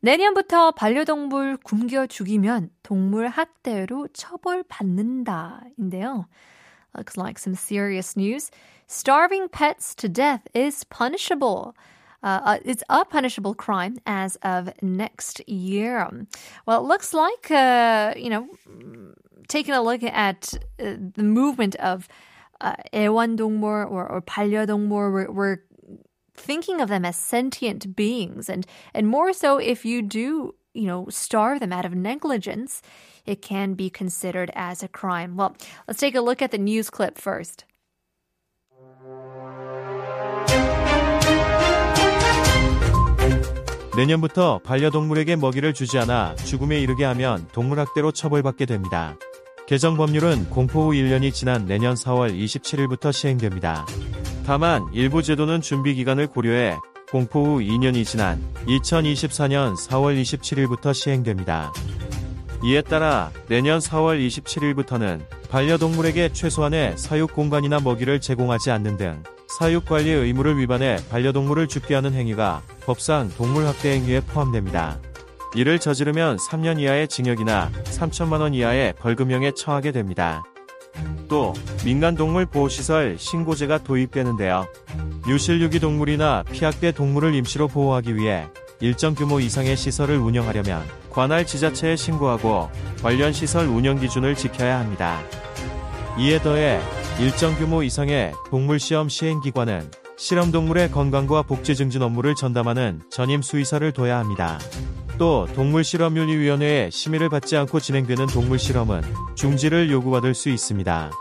내년부터 반려동물 굶겨 죽이면 동물 학대로 처벌받는다인데요. Looks like some serious news. Starving pets to death is punishable. Uh, uh, it's a punishable crime as of next year. Well, it looks like, uh, you know, taking a look at uh, the movement of uh, 애완동물 or, or 반려동물, we're, we're thinking of them as sentient beings and and more so if you do you know starve them out of negligence it can be considered as a crime well let's take a look at the news clip first 내년부터 반려동물에게 먹이를 주지 않아 죽음에 이르게 하면 동물학대로 처벌받게 됩니다. 개정 법률은 공포 후 1년이 지난 내년 4월 27일부터 시행됩니다. 다만 일부 제도는 준비 기간을 고려해 공포 후 2년이 지난 2024년 4월 27일부터 시행됩니다. 이에 따라 내년 4월 27일부터는 반려동물에게 최소한의 사육 공간이나 먹이를 제공하지 않는 등 사육 관리 의무를 위반해 반려동물을 죽게 하는 행위가 법상 동물학대 행위에 포함됩니다. 이를 저지르면 3년 이하의 징역이나 3천만 원 이하의 벌금형에 처하게 됩니다. 또 민간동물 보호시설 신고제가 도입되는데요. 유실 유기 동물이나 피학대 동물을 임시로 보호하기 위해 일정 규모 이상의 시설을 운영하려면 관할 지자체에 신고하고 관련 시설 운영 기준을 지켜야 합니다. 이에 더해 일정 규모 이상의 동물시험 시행기관은 실험동물의 건강과 복지 증진 업무를 전담하는 전임 수의사를 둬야 합니다. 또 동물실험윤리위원회의 심의를 받지 않고 진행되는 동물실험은 중지를 요구받을 수 있습니다.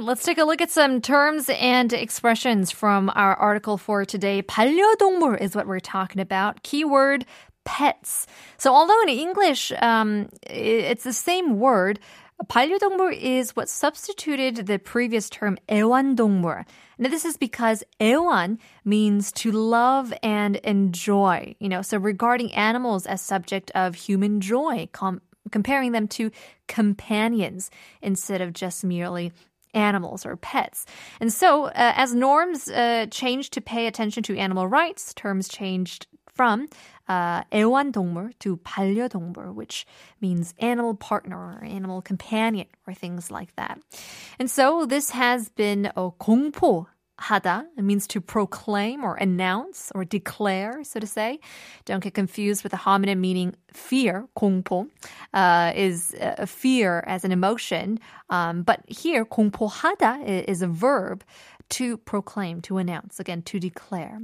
let's take a look at some terms and expressions from our article for today 반려동물 is what we're talking about keyword pets so although in english um, it's the same word 반려동물 is what substituted the previous term 애완동물. Now this is because 애완 means to love and enjoy, you know, so regarding animals as subject of human joy, com- comparing them to companions instead of just merely animals or pets. And so, uh, as norms uh, changed to pay attention to animal rights, terms changed from uh, 애완동물 to 반려동물, which means animal partner or animal companion or things like that. And so this has been a 공포 하다. It means to proclaim or announce or declare, so to say. Don't get confused with the homonym meaning fear. 공포 uh, is a fear as an emotion. Um, but here, 공포하다 is a verb to proclaim, to announce, again, to declare.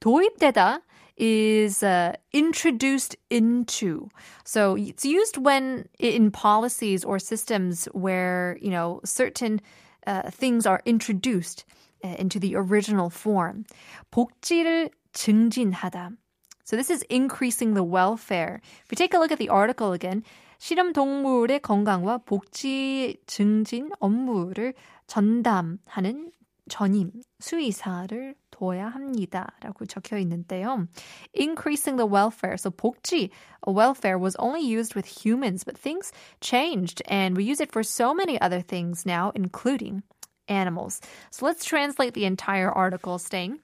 도입되다 is uh, introduced into. So it's used when in policies or systems where, you know, certain uh, things are introduced uh, into the original form. 복지를 증진하다. So this is increasing the welfare. If we take a look at the article again, 실험 동물의 건강과 복지 증진 업무를 전담하는 전임 수의사를 둬야 합니다라고 적혀 있는데요. Increasing the welfare. So 복지, welfare was only used with humans, but things changed and we use it for so many other things now, including animals. So let's translate the entire article saying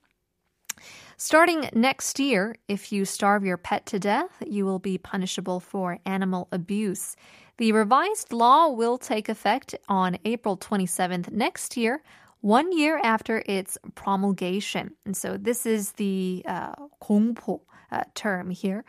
Starting next year, if you starve your pet to death, you will be punishable for animal abuse. The revised law will take effect on April 27th next year, one year after its promulgation. And so this is the uh, 공포 uh, term here.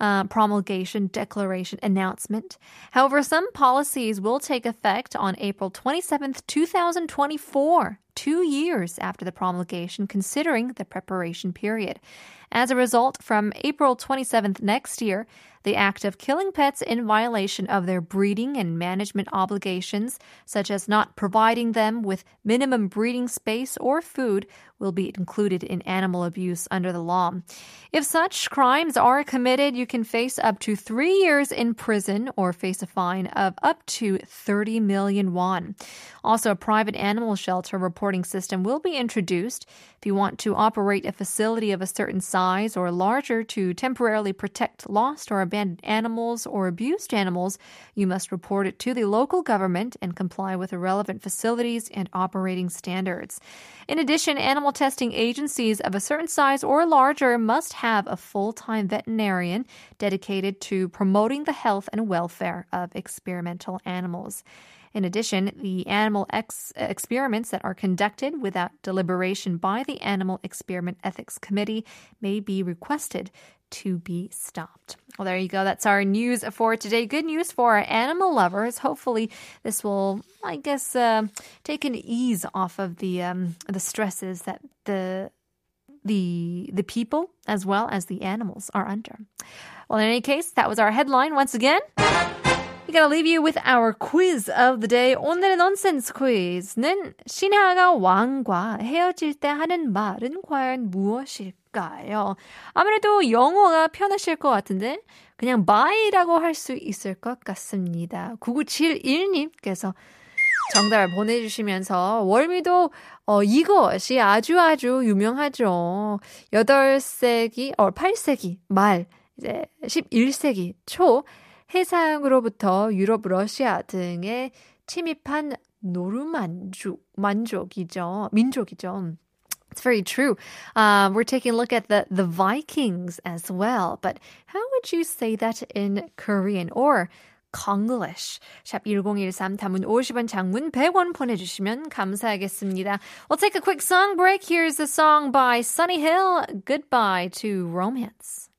Uh, promulgation, declaration, announcement. However, some policies will take effect on April 27th, 2024, two years after the promulgation, considering the preparation period. As a result, from April 27th next year, the act of killing pets in violation of their breeding and management obligations, such as not providing them with minimum breeding space or food, will be included in animal abuse under the law. If such crimes are committed, you can face up to three years in prison or face a fine of up to 30 million won. Also, a private animal shelter reporting system will be introduced. If you want to operate a facility of a certain size or larger to temporarily protect lost or abandoned animals or abused animals, you must report it to the local government and comply with the relevant facilities and operating standards. In addition, animal testing agencies of a certain size or larger must have a full time veterinarian dedicated to promoting the health and welfare of experimental animals. In addition, the animal ex- experiments that are conducted without deliberation by the Animal Experiment Ethics Committee may be requested to be stopped. Well, there you go. That's our news for today. Good news for our animal lovers. Hopefully, this will, I guess, uh, take an ease off of the um, the stresses that the the the people as well as the animals are under. Well, in any case, that was our headline once again. We gotta leave you with our quiz of the day. 오늘의 nonsense quiz는 신하가 왕과 헤어질 때 하는 말은 과연 무엇일까요? 아무래도 영어가 편하실 것 같은데 그냥 bye라고 할 수 있을 것 같습니다. 9971님께서 정답을 보내주시면서 월미도 어, 이것이 아주 아주 유명하죠. 8세기, 어, 8세기 말, 이제 11세기 초 해상으로부터 유럽, 러시아 등에 침입한 노르만족, 만족이죠. 민족이죠. It's very true. Um, we're taking a look at the, the Vikings as well. But how would you say that in Korean or Konglish? 샵 1013 단문 50원 장문 100원 보내주시면 감사하겠습니다. We'll take a quick song break. Here's a song by Sunny Hill, Goodbye to Romance.